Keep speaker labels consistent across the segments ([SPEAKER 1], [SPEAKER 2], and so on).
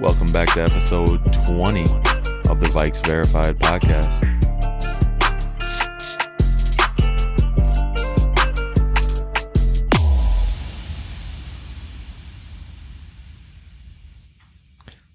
[SPEAKER 1] Welcome back to episode 20 of the Vikes Verified podcast.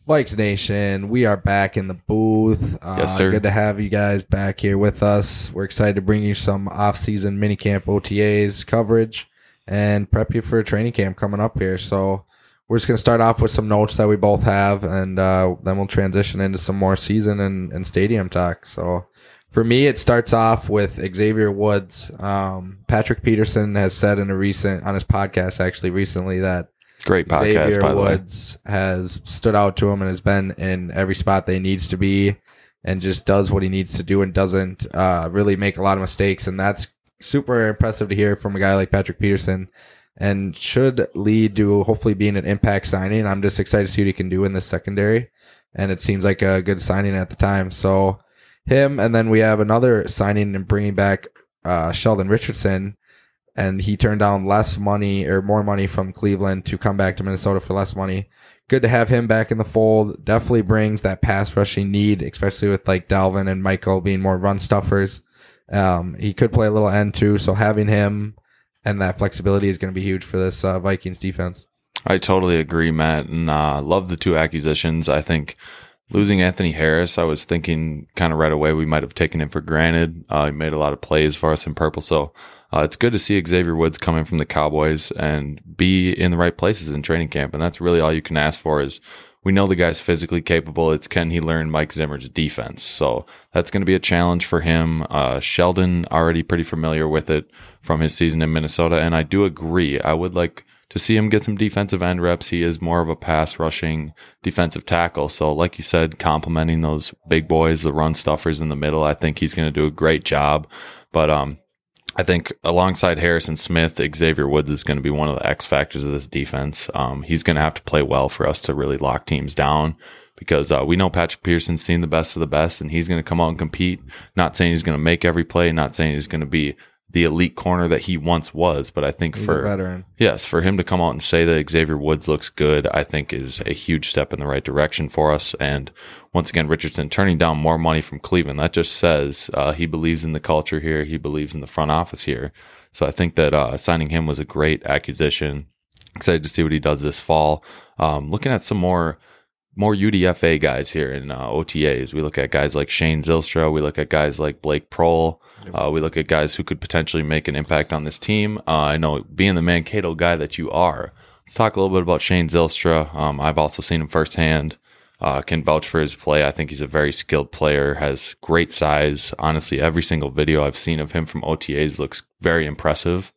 [SPEAKER 2] Vikes Nation, we are back in the booth. Uh,
[SPEAKER 1] Yes, sir.
[SPEAKER 2] Good to have you guys back here with us. We're excited to bring you some off-season minicamp OTAs coverage and prep you for a training camp coming up here. So we're just going to start off with some notes that we both have, and uh, then we'll transition into some more season and, and stadium talk. So for me, it starts off with Xavier Woods. Um, Patrick Peterson has said in a recent on his podcast actually recently that
[SPEAKER 1] Great podcast,
[SPEAKER 2] Xavier
[SPEAKER 1] by the way.
[SPEAKER 2] Woods has stood out to him and has been in every spot they needs to be and just does what he needs to do and doesn't uh, really make a lot of mistakes. And that's super impressive to hear from a guy like Patrick Peterson and should lead to hopefully being an impact signing. I'm just excited to see what he can do in this secondary. And it seems like a good signing at the time. So him, and then we have another signing and bringing back uh, Sheldon Richardson and he turned down less money or more money from Cleveland to come back to Minnesota for less money. Good to have him back in the fold. Definitely brings that pass rushing need, especially with like Dalvin and Michael being more run stuffers. Um, he could play a little end too, so having him and that flexibility is going to be huge for this uh, Vikings defense.
[SPEAKER 1] I totally agree, Matt, and uh, love the two acquisitions. I think losing Anthony Harris, I was thinking kind of right away we might have taken him for granted. Uh, he made a lot of plays for us in purple, so uh, it's good to see Xavier Woods coming from the Cowboys and be in the right places in training camp, and that's really all you can ask for. Is we know the guy's physically capable. It's can he learn Mike Zimmer's defense? So that's going to be a challenge for him. Uh, Sheldon already pretty familiar with it from his season in Minnesota, and I do agree. I would like to see him get some defensive end reps. He is more of a pass rushing defensive tackle. So, like you said, complementing those big boys, the run stuffers in the middle, I think he's going to do a great job. But um, I think alongside Harrison Smith, Xavier Woods is going to be one of the X factors of this defense. Um, he's going to have to play well for us to really lock teams down because uh, we know Patrick Pearson's seen the best of the best and he's going to come out and compete. Not saying he's going to make every play, not saying he's going to be the elite corner that he once was, but I think
[SPEAKER 2] He's
[SPEAKER 1] for. Yes, for him to come out and say that Xavier Woods looks good, I think is a huge step in the right direction for us. And once again, Richardson turning down more money from Cleveland, that just says uh, he believes in the culture here. He believes in the front office here. So I think that uh, signing him was a great acquisition. Excited to see what he does this fall. Um, looking at some more more UDFA guys here in uh, OTAs. We look at guys like Shane Zylstra. We look at guys like Blake Proehl. Uh, we look at guys who could potentially make an impact on this team. Uh, I know being the Mankato guy that you are, let's talk a little bit about Shane Zylstra. Um, I've also seen him firsthand. Uh, can vouch for his play. I think he's a very skilled player, has great size. Honestly, every single video I've seen of him from OTAs looks very impressive.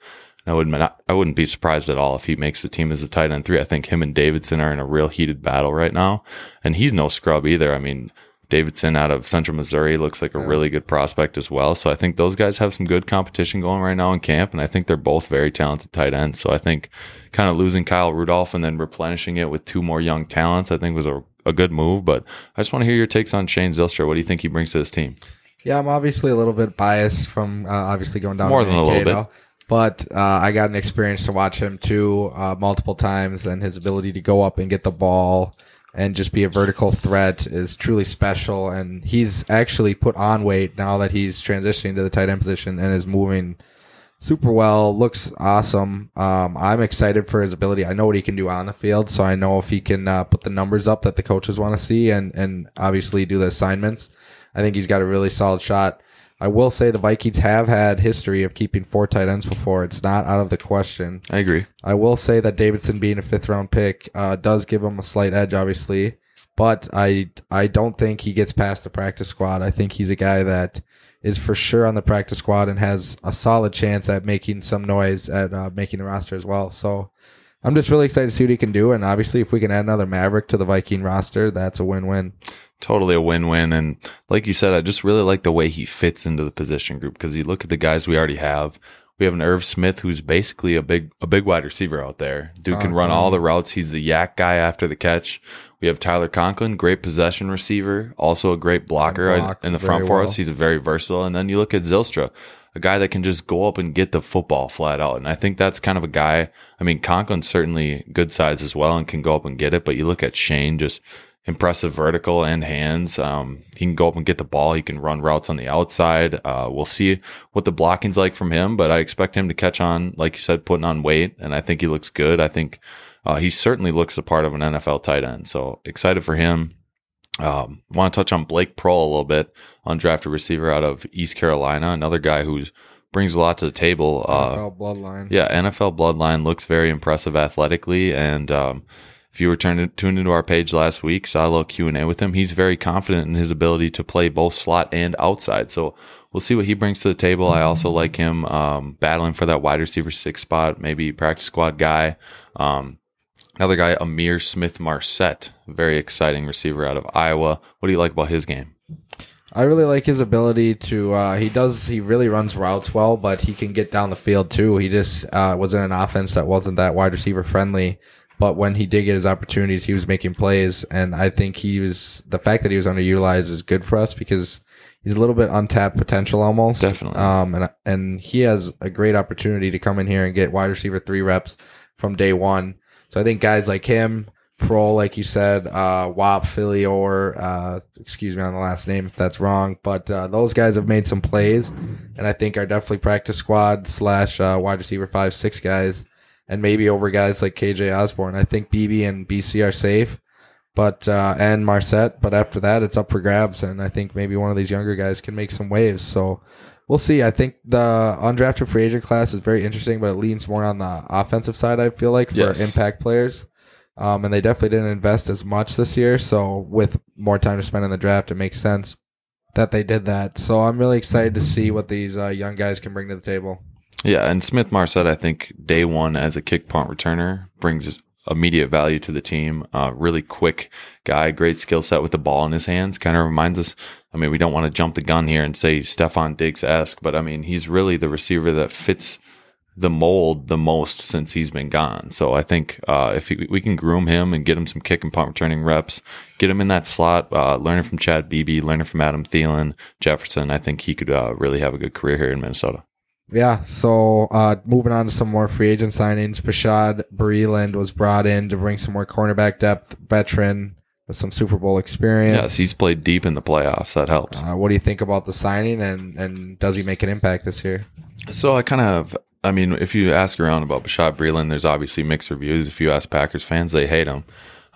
[SPEAKER 1] I wouldn't I wouldn't be surprised at all if he makes the team as a tight end three. I think him and Davidson are in a real heated battle right now, and he's no scrub either. I mean, Davidson out of Central Missouri looks like a really good prospect as well. So I think those guys have some good competition going right now in camp, and I think they're both very talented tight ends. So I think kind of losing Kyle Rudolph and then replenishing it with two more young talents, I think was a, a good move. But I just want to hear your takes on Shane Zylstra. What do you think he brings to this team?
[SPEAKER 2] Yeah, I'm obviously a little bit biased from uh, obviously going down
[SPEAKER 1] More than a little bit.
[SPEAKER 2] But uh, I got an experience to watch him too uh, multiple times, and his ability to go up and get the ball and just be a vertical threat is truly special. And he's actually put on weight now that he's transitioning to the tight end position and is moving super well. Looks awesome. Um, I'm excited for his ability. I know what he can do on the field, so I know if he can uh, put the numbers up that the coaches want to see, and and obviously do the assignments. I think he's got a really solid shot. I will say the Vikings have had history of keeping four tight ends before. It's not out of the question.
[SPEAKER 1] I agree.
[SPEAKER 2] I will say that Davidson being a fifth round pick uh, does give him a slight edge, obviously, but I I don't think he gets past the practice squad. I think he's a guy that is for sure on the practice squad and has a solid chance at making some noise at uh, making the roster as well. So I'm just really excited to see what he can do, and obviously, if we can add another Maverick to the Viking roster, that's a win win.
[SPEAKER 1] totally a win-win. And like you said i just really like the way he fits into the position group because you look at the guys we already have. We have an irv smith who's basically a big a big wide receiver out there. Dude can oh, run all the routes. He's the YAC guy after the catch. We have tyler conklin great possession receiver also a great blocker
[SPEAKER 2] block
[SPEAKER 1] in the front for
[SPEAKER 2] well.
[SPEAKER 1] us he's a very versatile. And then you look at Zylstra a guy that can just go up and get the football flat out. And I think that's kind of a guy. I mean, Conklin's certainly good size as well and can go up and get it. But you look at Shane, just impressive vertical and hands. Um, he can go up and get the ball. He can run routes on the outside. Uh, we'll see what the blocking's like from him, but I expect him to catch on, like you said, putting on weight. And I think he looks good. I think uh, he certainly looks the part of an NFL tight end. So excited for him. Um, want to touch on Blake Proehl a little bit, undrafted receiver out of East Carolina, another guy who's brings a lot to the table. Uh,
[SPEAKER 2] NFL bloodline.
[SPEAKER 1] yeah, NFL bloodline looks very impressive athletically, and um, if you were tuned tuned into our page last week, saw a little Q and A with him. He's very confident in his ability to play both slot and outside. So we'll see what he brings to the table. I also like him um, battling for that wide receiver six spot, maybe practice squad guy. Um, another guy, Ihmir Smith Marsette, very exciting receiver out of Iowa. What do you like about his game?
[SPEAKER 2] I really like his ability to. Uh, he does. He really runs routes well, but he can get down the field too. He just uh, was in an offense that wasn't that wide receiver friendly. But when he did get his opportunities, he was making plays, and I think he was the fact that he was underutilized is good for us because he's a little bit untapped potential almost.
[SPEAKER 1] Definitely.
[SPEAKER 2] Um, and and he has a great opportunity to come in here and get wide receiver three reps from day one. So I think guys like him, Pro, like you said, uh, Whop, Philyor, or uh, excuse me on the last name if that's wrong, but uh, those guys have made some plays, and I think are definitely practice squad slash uh, wide receiver five six guys, and maybe over guys like KJ Osborn. I think BB and BC are safe, but uh, and Marsette, but after that it's up for grabs, and I think maybe one of these younger guys can make some waves. So. We'll see. I think the undrafted free agent class is very interesting, but it leans more on the offensive side. I feel like for
[SPEAKER 1] Yes.
[SPEAKER 2] impact players. Um, and they definitely didn't invest as much this year. So with more time to spend in the draft, it makes sense that they did that. So I'm really excited to see what these uh, young guys can bring to the table.
[SPEAKER 1] Yeah, and Smith Marsette, I think day one as a kick punt returner brings immediate value to the team. Uh, really quick guy, great skill set with the ball in his hands. Kind of reminds us. I mean, we don't want to jump the gun here and say Stefon Diggs esque, but I mean, he's really the receiver that fits the mold the most since he's been gone. So I think uh, if he, we can groom him and get him some kick and punt returning reps, get him in that slot, uh, learning from Chad Beebe, learning from Adam Thielen, Jefferson, I think he could uh, really have a good career here in Minnesota.
[SPEAKER 2] Yeah. So uh, moving on to some more free agent signings, Bashaud Breeland was brought in to bring some more cornerback depth, veteran with some Super Bowl experience.
[SPEAKER 1] Yes, he's played deep in the playoffs. That helps.
[SPEAKER 2] Uh, what do you think about the signing, and and does he make an impact this year?
[SPEAKER 1] So I kind of, I mean, if you ask around about Bashaud Breeland, there's obviously mixed reviews. If you ask Packers fans, they hate him.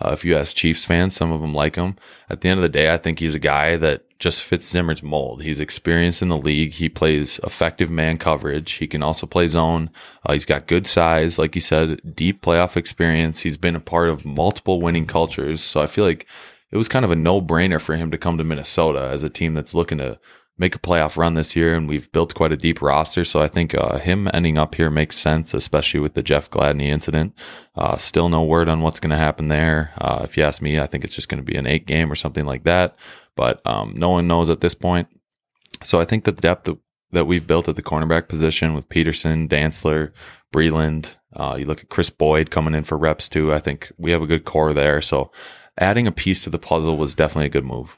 [SPEAKER 1] Uh, if you ask Chiefs fans, some of them like him. At the end of the day, I think he's a guy that just fits Zimmer's mold. He's experienced in the league. He plays effective man coverage. He can also play zone. Uh, he's got good size, like you said, deep playoff experience. He's been a part of multiple winning cultures. So I feel like it was kind of a no brainer for him to come to Minnesota as a team that's looking to make a playoff run this year, and we've built quite a deep roster. So I think uh, him ending up here makes sense, especially with the Jeff Gladney incident. Uh, still no word on what's going to happen there. Uh, if you ask me, I think it's just going to be an eight game or something like that. But um, no one knows at this point. So I think the depth that, that we've built at the cornerback position with Peterson, Dantzler, Breeland, uh, you look at Kris Boyd coming in for reps too. I think we have a good core there. So adding a piece to the puzzle was definitely a good move.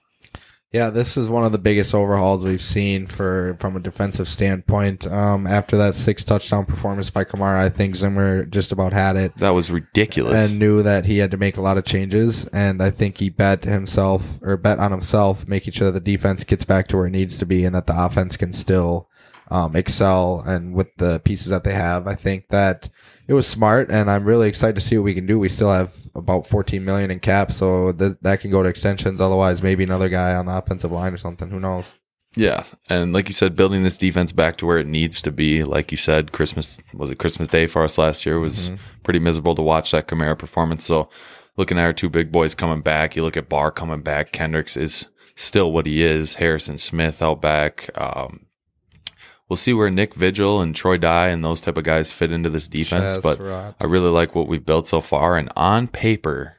[SPEAKER 2] Yeah, this is one of the biggest overhauls we've seen for from a defensive standpoint. Um, after that six touchdown performance by Kamara, I think Zimmer just about had it
[SPEAKER 1] That was ridiculous.
[SPEAKER 2] and knew that he had to make a lot of changes. And I think he bet himself or bet on himself, making sure that the defense gets back to where it needs to be and that the offense can still um, excel. And with the pieces that they have, I think that it was smart. And I'm really excited to see what we can do. We still have about 14 million in cap, so th- that can go to extensions. Otherwise, maybe another guy on the offensive line or something. Who knows?
[SPEAKER 1] Yeah, and like you said, building this defense back to where it needs to be. Like you said, Christmas was it Christmas Day for us last year was pretty miserable to watch that Kamara performance. So, looking at our two big boys coming back, you look at Barr coming back. Kendricks is still what he is. Harrison Smith out back. Um, we'll see where Nick Vigil and Troy Dye and those type of guys fit into this defense. But. I really like what we've built so far. And on paper,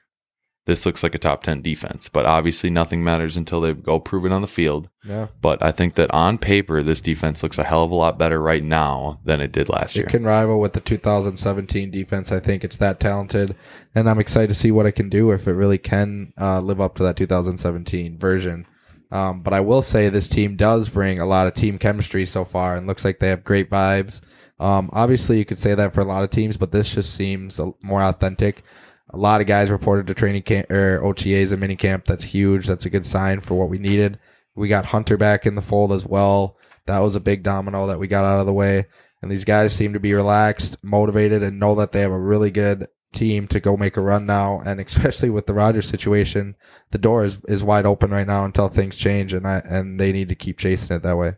[SPEAKER 1] this looks like a top ten defense. But obviously, nothing matters until they go prove it on the field.
[SPEAKER 2] yeah.
[SPEAKER 1] But I think that on paper, this defense looks a hell of a lot better right now than it did last year.
[SPEAKER 2] It can rival with the 2017 defense. I think it's that talented, and I'm excited to see what it can do if it really can uh, live up to that 2017 version. Um, but I will say this team does bring a lot of team chemistry so far, and looks like they have great vibes. Um, obviously, you could say that for a lot of teams, but this just seems more authentic. A lot of guys reported to training camp or OTAs and mini camp. That's huge. That's a good sign for what we needed. We got Hunter back in the fold as well. That was a big domino that we got out of the way. And these guys seem to be relaxed, motivated, and know that they have a really good team to go make a run now. And especially with the Rodgers situation, the door is, is wide open right now until things change, and I, and they need to keep chasing it that way.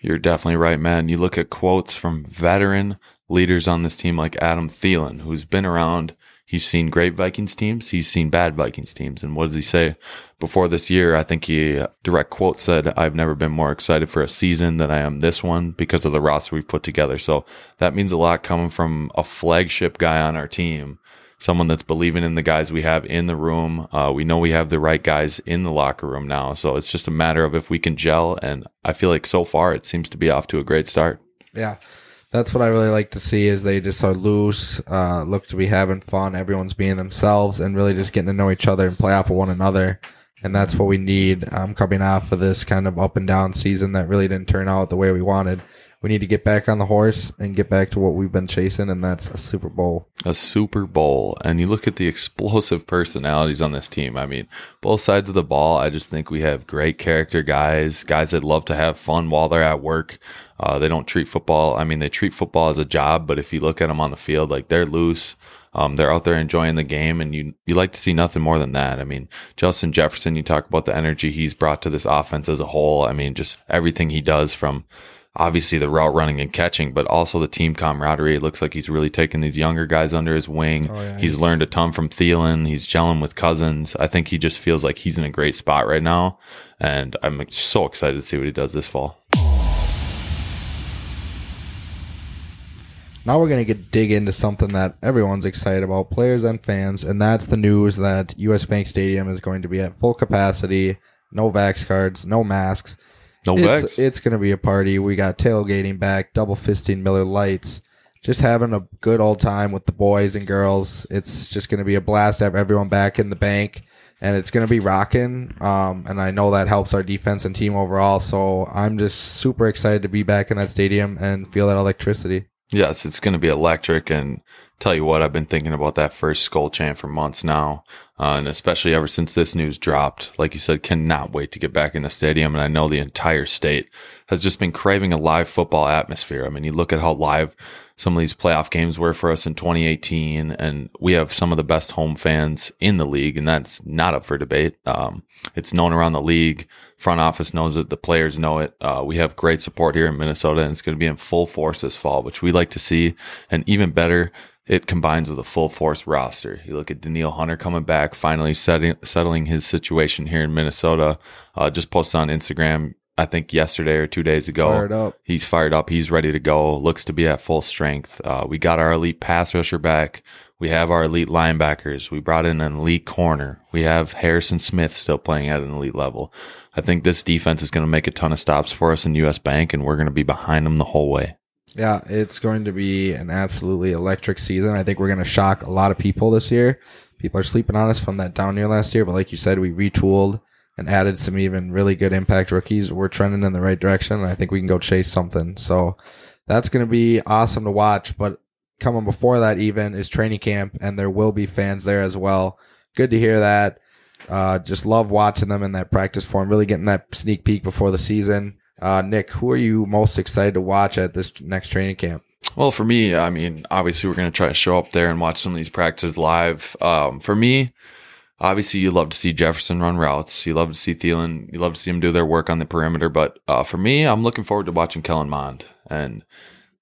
[SPEAKER 1] You're definitely right, man. You look at quotes from veteran leaders on this team like Adam Thielen, who's been around. He's seen great Vikings teams. He's seen bad Vikings teams. And what does he say? Before this year, I think he uh, direct quote said, I've never been more excited for a season than I am this one because of the roster we've put together. So that means a lot coming from a flagship guy on our team someone that's believing in the guys we have in the room. Uh, we know we have the right guys in the locker room now. So it's just a matter of if we can gel. And I feel like so far it seems to be off to a great start.
[SPEAKER 2] Yeah. That's what I really like to see is they just are loose, uh, look to be having fun. Everyone's being themselves and really just getting to know each other and play off of one another. And that's what we need um, coming off of this kind of up and down season that really didn't turn out the way we wanted we need to get back on the horse and get back to what we've been chasing, and that's a Super Bowl.
[SPEAKER 1] A Super Bowl. And you look at the explosive personalities on this team. I mean, both sides of the ball, I just think we have great character guys, guys that love to have fun while they're at work. Uh, they don't treat football. I mean, they treat football as a job, but if you look at them on the field, like they're loose. Um, they're out there enjoying the game, and you you like to see nothing more than that. I mean, Justin Jefferson, you talk about the energy he's brought to this offense as a whole. I mean, just everything he does from obviously the route running and catching, but also the team camaraderie. It looks like he's really taken these younger guys under his wing. Oh, yeah, he's, he's learned a ton from Thielen. He's gelling with Cousins. I think he just feels like he's in a great spot right now. And I'm so excited to see what he does this fall.
[SPEAKER 2] Now we're going to get dig into something that everyone's excited about, players and fans, and that's the news that US Bank Stadium is going to be at full capacity, no vax cards, no masks.
[SPEAKER 1] No
[SPEAKER 2] it's,
[SPEAKER 1] bags.
[SPEAKER 2] It's going to be a party. We got tailgating back, double fisting Miller Lites, just having a good old time with the boys and girls. It's just going to be a blast to have everyone back in the bank, and it's going to be rocking. Um, and I know that helps our defense and team overall. So I'm just super excited to be back in that stadium and feel that electricity.
[SPEAKER 1] Yes, it's going to be electric. And tell you what, I've been thinking about that first Skol chant for months now. Uh, and especially ever since this news dropped, like you said, cannot wait to get back in the stadium. And I know the entire state has just been craving a live football atmosphere. I mean, you look at how live some of these playoff games were for us in 2018, and we have some of the best home fans in the league, and that's not up for debate. Um, it's known around the league. Front office knows it. The players know it. Uh, we have great support here in Minnesota, and it's going to be in full force this fall, which we like to see. And even better, it combines with a full force roster. You look at Danielle Hunter coming back, finally setting, settling his situation here in Minnesota. Uh, just posted on Instagram, I think yesterday or two days ago.
[SPEAKER 2] Fired up.
[SPEAKER 1] He's fired up. He's ready to go. Looks to be at full strength. Uh, we got our elite pass rusher back. We have our elite linebackers. We brought in an elite corner. We have Harrison Smith still playing at an elite level. I think this defense is going to make a ton of stops for us in US Bank and we're going to be behind them the whole way.
[SPEAKER 2] Yeah, it's going to be an absolutely electric season. I think we're going to shock a lot of people this year. People are sleeping on us from that down year last year, but like you said, we retooled and added some even really good impact rookies. We're trending in the right direction, and I think we can go chase something. So that's going to be awesome to watch. But coming before that, even is training camp, and there will be fans there as well. Good to hear that. Uh, just love watching them in that practice form, really getting that sneak peek before the season. Uh, Nick, who are you most excited to watch at this next training camp?
[SPEAKER 1] Well, for me, I mean, obviously we're going to try to show up there and watch some of these practices live. Um, for me, obviously you love to see Jefferson run routes. You love to see Thielen. You love to see him do their work on the perimeter. But uh, for me, I'm looking forward to watching Kellen Mond. And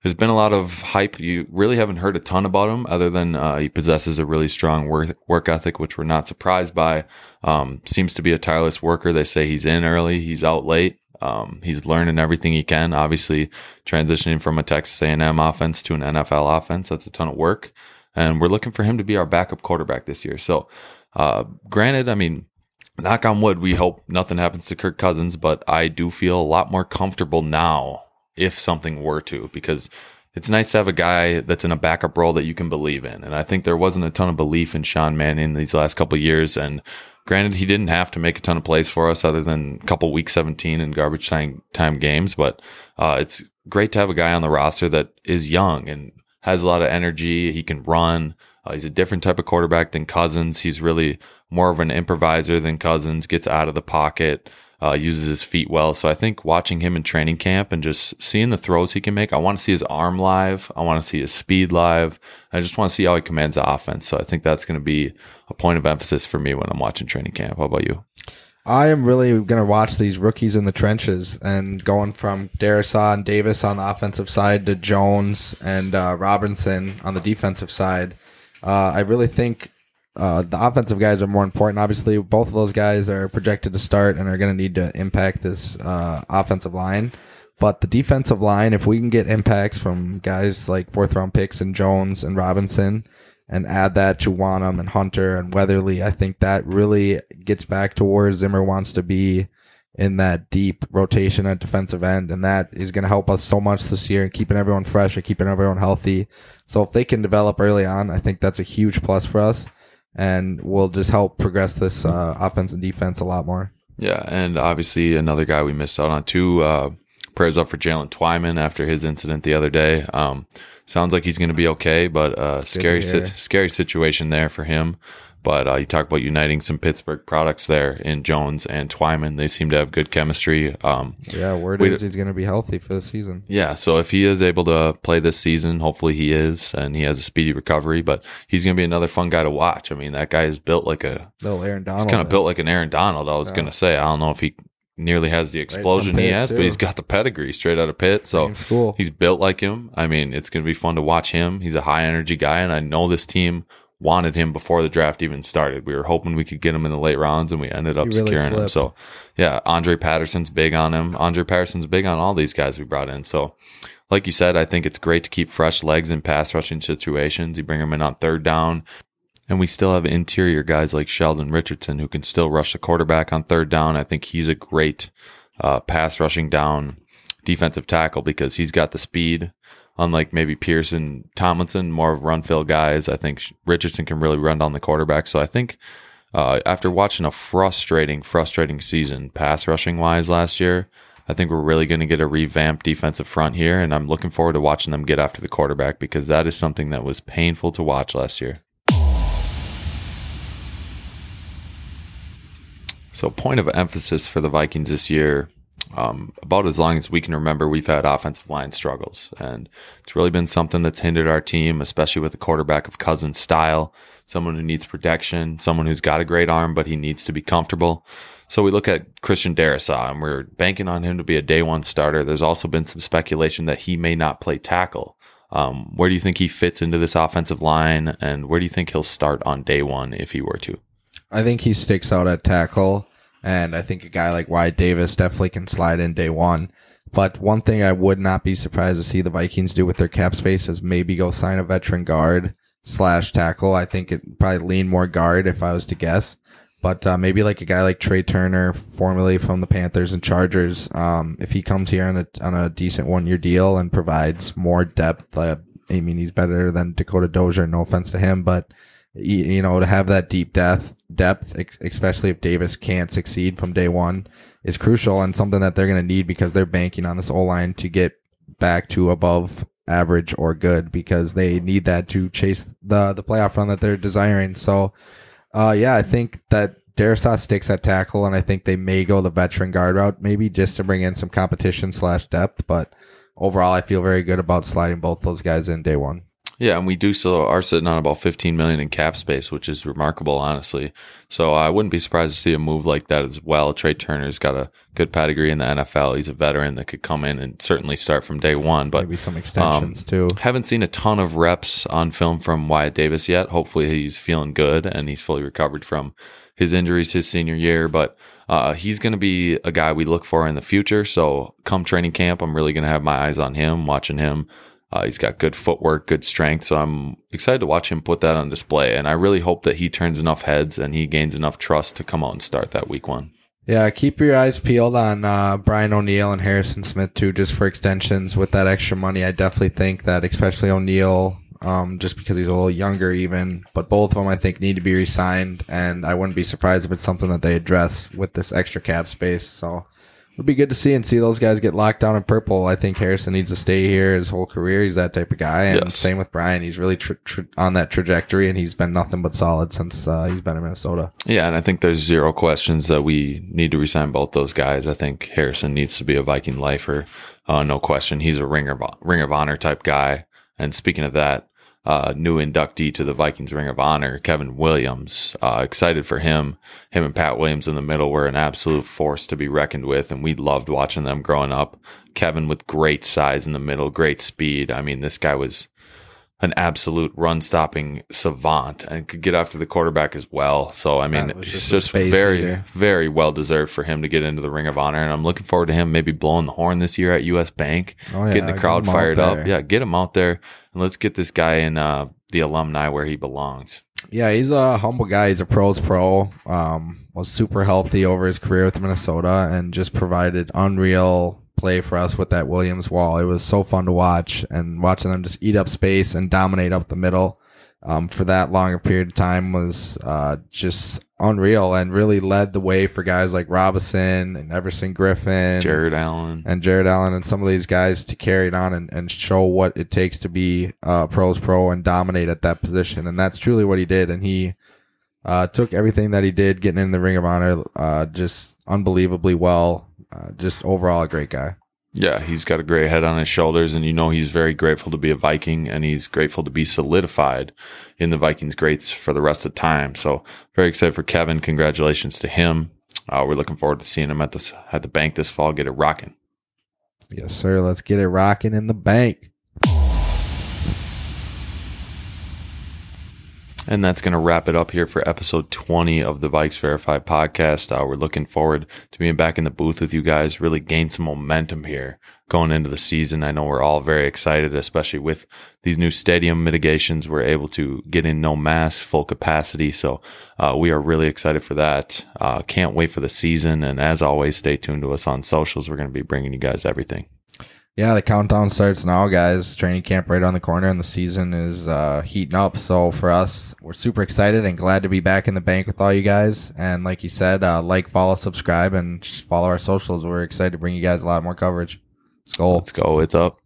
[SPEAKER 1] there's been a lot of hype. You really haven't heard a ton about him other than uh, he possesses a really strong work, work ethic, which we're not surprised by. Um, seems to be a tireless worker. They say he's in early, he's out late. Um, he's learning everything he can. Obviously, transitioning from a Texas A&M offense to an NFL offense, that's a ton of work. And we're looking for him to be our backup quarterback this year. So, uh, granted, I mean, knock on wood, we hope nothing happens to Kirk Cousins, but I do feel a lot more comfortable now if something were to, because it's nice to have a guy that's in a backup role that you can believe in. And I think there wasn't a ton of belief in Sean Mannion these last couple years. And Granted, he didn't have to make a ton of plays for us other than a couple week 17 and garbage time, time games, but uh, it's great to have a guy on the roster that is young and has a lot of energy. He can run. Uh, he's a different type of quarterback than Cousins. He's really more of an improviser than Cousins, gets out of the pocket, uh, uses his feet well. So I think watching him in training camp and just seeing the throws he can make, I want to see his arm live. I want to see his speed live. I just want to see how he commands the offense. So I think that's going to be a point of emphasis for me when I'm watching training camp. How about you?
[SPEAKER 2] I am really going to watch these rookies in the trenches and going from Darrisaw and Davis on the offensive side to Jones and uh, Robinson on the defensive side. Uh, I really think uh, the offensive guys are more important. Obviously, both of those guys are projected to start and are going to need to impact this uh, offensive line. But the defensive line, if we can get impacts from guys like fourth round picks and Jones and Robinson, and add that to Wonnum and Hunter and Weatherly, I think that really gets back to where Zimmer wants to be in that deep rotation at defensive end. And that is going to help us so much this year and keeping everyone fresh and keeping everyone healthy. So if they can develop early on, I think that's a huge plus for us and will just help progress this uh, offense and defense a lot more.
[SPEAKER 1] Yeah. And obviously another guy we missed out on too, uh, prayers up for Jaylen Twyman after his incident the other day. Um, sounds like he's going to be okay, but uh, scary, si- scary situation there for him. But uh, you talk about uniting some Pittsburgh products there in Jones and Twyman. They seem to have good chemistry. Um,
[SPEAKER 2] yeah, word is he's going to be healthy for the season.
[SPEAKER 1] Yeah, so if he is able to play this season, hopefully he is, and he has a speedy recovery. But he's going to be another fun guy to watch. I mean, that guy is built like a
[SPEAKER 2] little Aaron Donald.
[SPEAKER 1] He's kind of built like an Aaron Donald. I was yeah. going to say, I don't know if he nearly has the explosion he has, too. but he's got the pedigree straight out of Pitt. So
[SPEAKER 2] cool.
[SPEAKER 1] he's built like him. I mean, it's going to be fun to watch him. He's a high energy guy, and I know this team wanted him before the draft even started. We were hoping we could get him in the late rounds, and we ended up really securing slipped. him. So, yeah, Andre Patterson's big on him. Andre Patterson's big on all these guys we brought in. So, like you said, I think it's great to keep fresh legs in pass rushing situations. You bring them in on third down, and we still have interior guys like Sheldon Richardson who can still rush the quarterback on third down. I think he's a great uh, pass rushing down defensive tackle because he's got the speed. Unlike maybe Pearson, Tomlinson, more of run fill guys. I think Richardson can really run down the quarterback. So I think uh, after watching a frustrating, frustrating season pass rushing wise last year, I think we're really going to get a revamped defensive front here, and I'm looking forward to watching them get after the quarterback because that is something that was painful to watch last year. So, point of emphasis for the Vikings this year, um, about as long as we can remember, we've had offensive line struggles. And it's really been something that's hindered our team, especially with a quarterback of Cousins' style, someone who needs protection, someone who's got a great arm, but he needs to be comfortable. So we look at Christian Darrisaw and we're banking on him to be a day one starter. There's also been some speculation that he may not play tackle. Um, where do you think he fits into this offensive line? And where do you think he'll start on day one if he were to?
[SPEAKER 2] I think he sticks out at tackle, and I think a guy like Wyatt Davis definitely can slide in day one. But one thing I would not be surprised to see the Vikings do with their cap space is maybe go sign a veteran guard slash tackle. I think it probably lean more guard if I was to guess. But uh, maybe like a guy like Trai Turner, formerly from the Panthers and Chargers, um, if he comes here on a on a decent one year deal and provides more depth, uh, I mean he's better than Dakota Dozier. No offense to him, but you know, to have that deep depth, depth, especially if Davis can't succeed from day one, is crucial and something that they're going to need because they're banking on this O line to get back to above average or good because they need that to chase the the playoff run that they're desiring. So, uh, yeah, I think that Darrisaw sticks at tackle, and I think they may go the veteran guard route, maybe just to bring in some competition slash depth. But overall, I feel very good about sliding both those guys in day one.
[SPEAKER 1] Yeah, and we do still are sitting on about 15 million in cap space, which is remarkable, honestly. So I wouldn't be surprised to see a move like that as well. Trai Turner's got a good pedigree in the NFL. He's a veteran that could come in and certainly start from day one. But
[SPEAKER 2] maybe some extensions um, too.
[SPEAKER 1] Haven't seen a ton of reps on film from Wyatt Davis yet. Hopefully, he's feeling good and he's fully recovered from his injuries his senior year. But uh, he's going to be a guy we look for in the future. So come training camp, I'm really going to have my eyes on him, watching him uh, he's got good footwork, good strength. So I'm excited to watch him put that on display. And I really hope that he turns enough heads and he gains enough trust to come out and start that week one.
[SPEAKER 2] Yeah, keep your eyes peeled on uh, Brian O'Neill and Harrison Smith too, just for extensions with that extra money. I definitely think that, especially O'Neill, um, just because he's a little younger, even, but both of them I think need to be re-signed, and I wouldn't be surprised if it's something that they address with this extra cap space. So It'd be good to see and see those guys get locked down in purple. I think Harrison needs to stay here his whole career. He's that type of guy. And
[SPEAKER 1] Yes.
[SPEAKER 2] same with Brian. He's really tr- tr- on that trajectory, and he's been nothing but solid since uh, he's been in Minnesota.
[SPEAKER 1] Yeah, and I think there's zero questions that we need to resign both those guys. I think Harrison needs to be a Viking lifer, uh, no question. He's a ring of ring of honor type guy. And speaking of that, uh, new inductee to the Vikings Ring of Honor, Kevin Williams. Uh, excited for him. Him and Pat Williams in the middle were an absolute force to be reckoned with, and we loved watching them growing up. Kevin with great size in the middle, great speed. I mean, this guy was an absolute run stopping savant and could get after the quarterback as well. So I mean, it's
[SPEAKER 2] just
[SPEAKER 1] just very,
[SPEAKER 2] eater.
[SPEAKER 1] very well deserved for him to get into the Ring of Honor. And I'm looking forward to him maybe blowing the horn this year at US Bank,
[SPEAKER 2] Oh, yeah,
[SPEAKER 1] getting the crowd
[SPEAKER 2] out
[SPEAKER 1] fired up. Yeah, get him out there and let's get this guy in uh, the alumni where he belongs.
[SPEAKER 2] Yeah, he's a humble guy. He's a pros pro. Um, was super healthy over his career with Minnesota and just provided unreal play for us with that Williams wall. It was so fun to watch and watching them just eat up space and dominate up the middle. Um, for that long a period of time was uh, just unreal and really led the way for guys like Robinson and Everson Griffen,
[SPEAKER 1] Jared Allen.
[SPEAKER 2] and Jared Allen and some of these guys to carry it on and, and show what it takes to be uh, pros pro and dominate at that position. And that's truly what he did. And he uh, took everything that he did, getting in the Ring of Honor, uh, just unbelievably well. Uh, just overall a great guy.
[SPEAKER 1] Yeah, he's got a great head on his shoulders, and you know he's very grateful to be a Viking, and he's grateful to be solidified in the Vikings greats for the rest of the time. So very excited for Kevin. Congratulations to him. Uh, we're looking forward to seeing him at this at the bank this fall. Get it rocking.
[SPEAKER 2] Yes, sir. Let's get it rocking in the bank.
[SPEAKER 1] And that's going to wrap it up here for episode 20 of the Vikes Verified podcast. Uh, we're looking forward to being back in the booth with you guys, really gain some momentum here going into the season. I know we're all very excited, especially with these new stadium mitigations. We're able to get in no mask, full capacity. So uh, we are really excited for that. Uh, can't wait for the season. And as always, stay tuned to us on socials. We're going to be bringing you guys everything.
[SPEAKER 2] Yeah, the countdown starts now, guys. Training camp right on the corner, and the season is uh, heating up. So for us, we're super excited and glad to be back in the bank with all you guys. And like you said, uh, like, follow, subscribe, and just follow our socials. We're excited to bring you guys a lot more coverage. Let's go.
[SPEAKER 1] Let's go. It's up.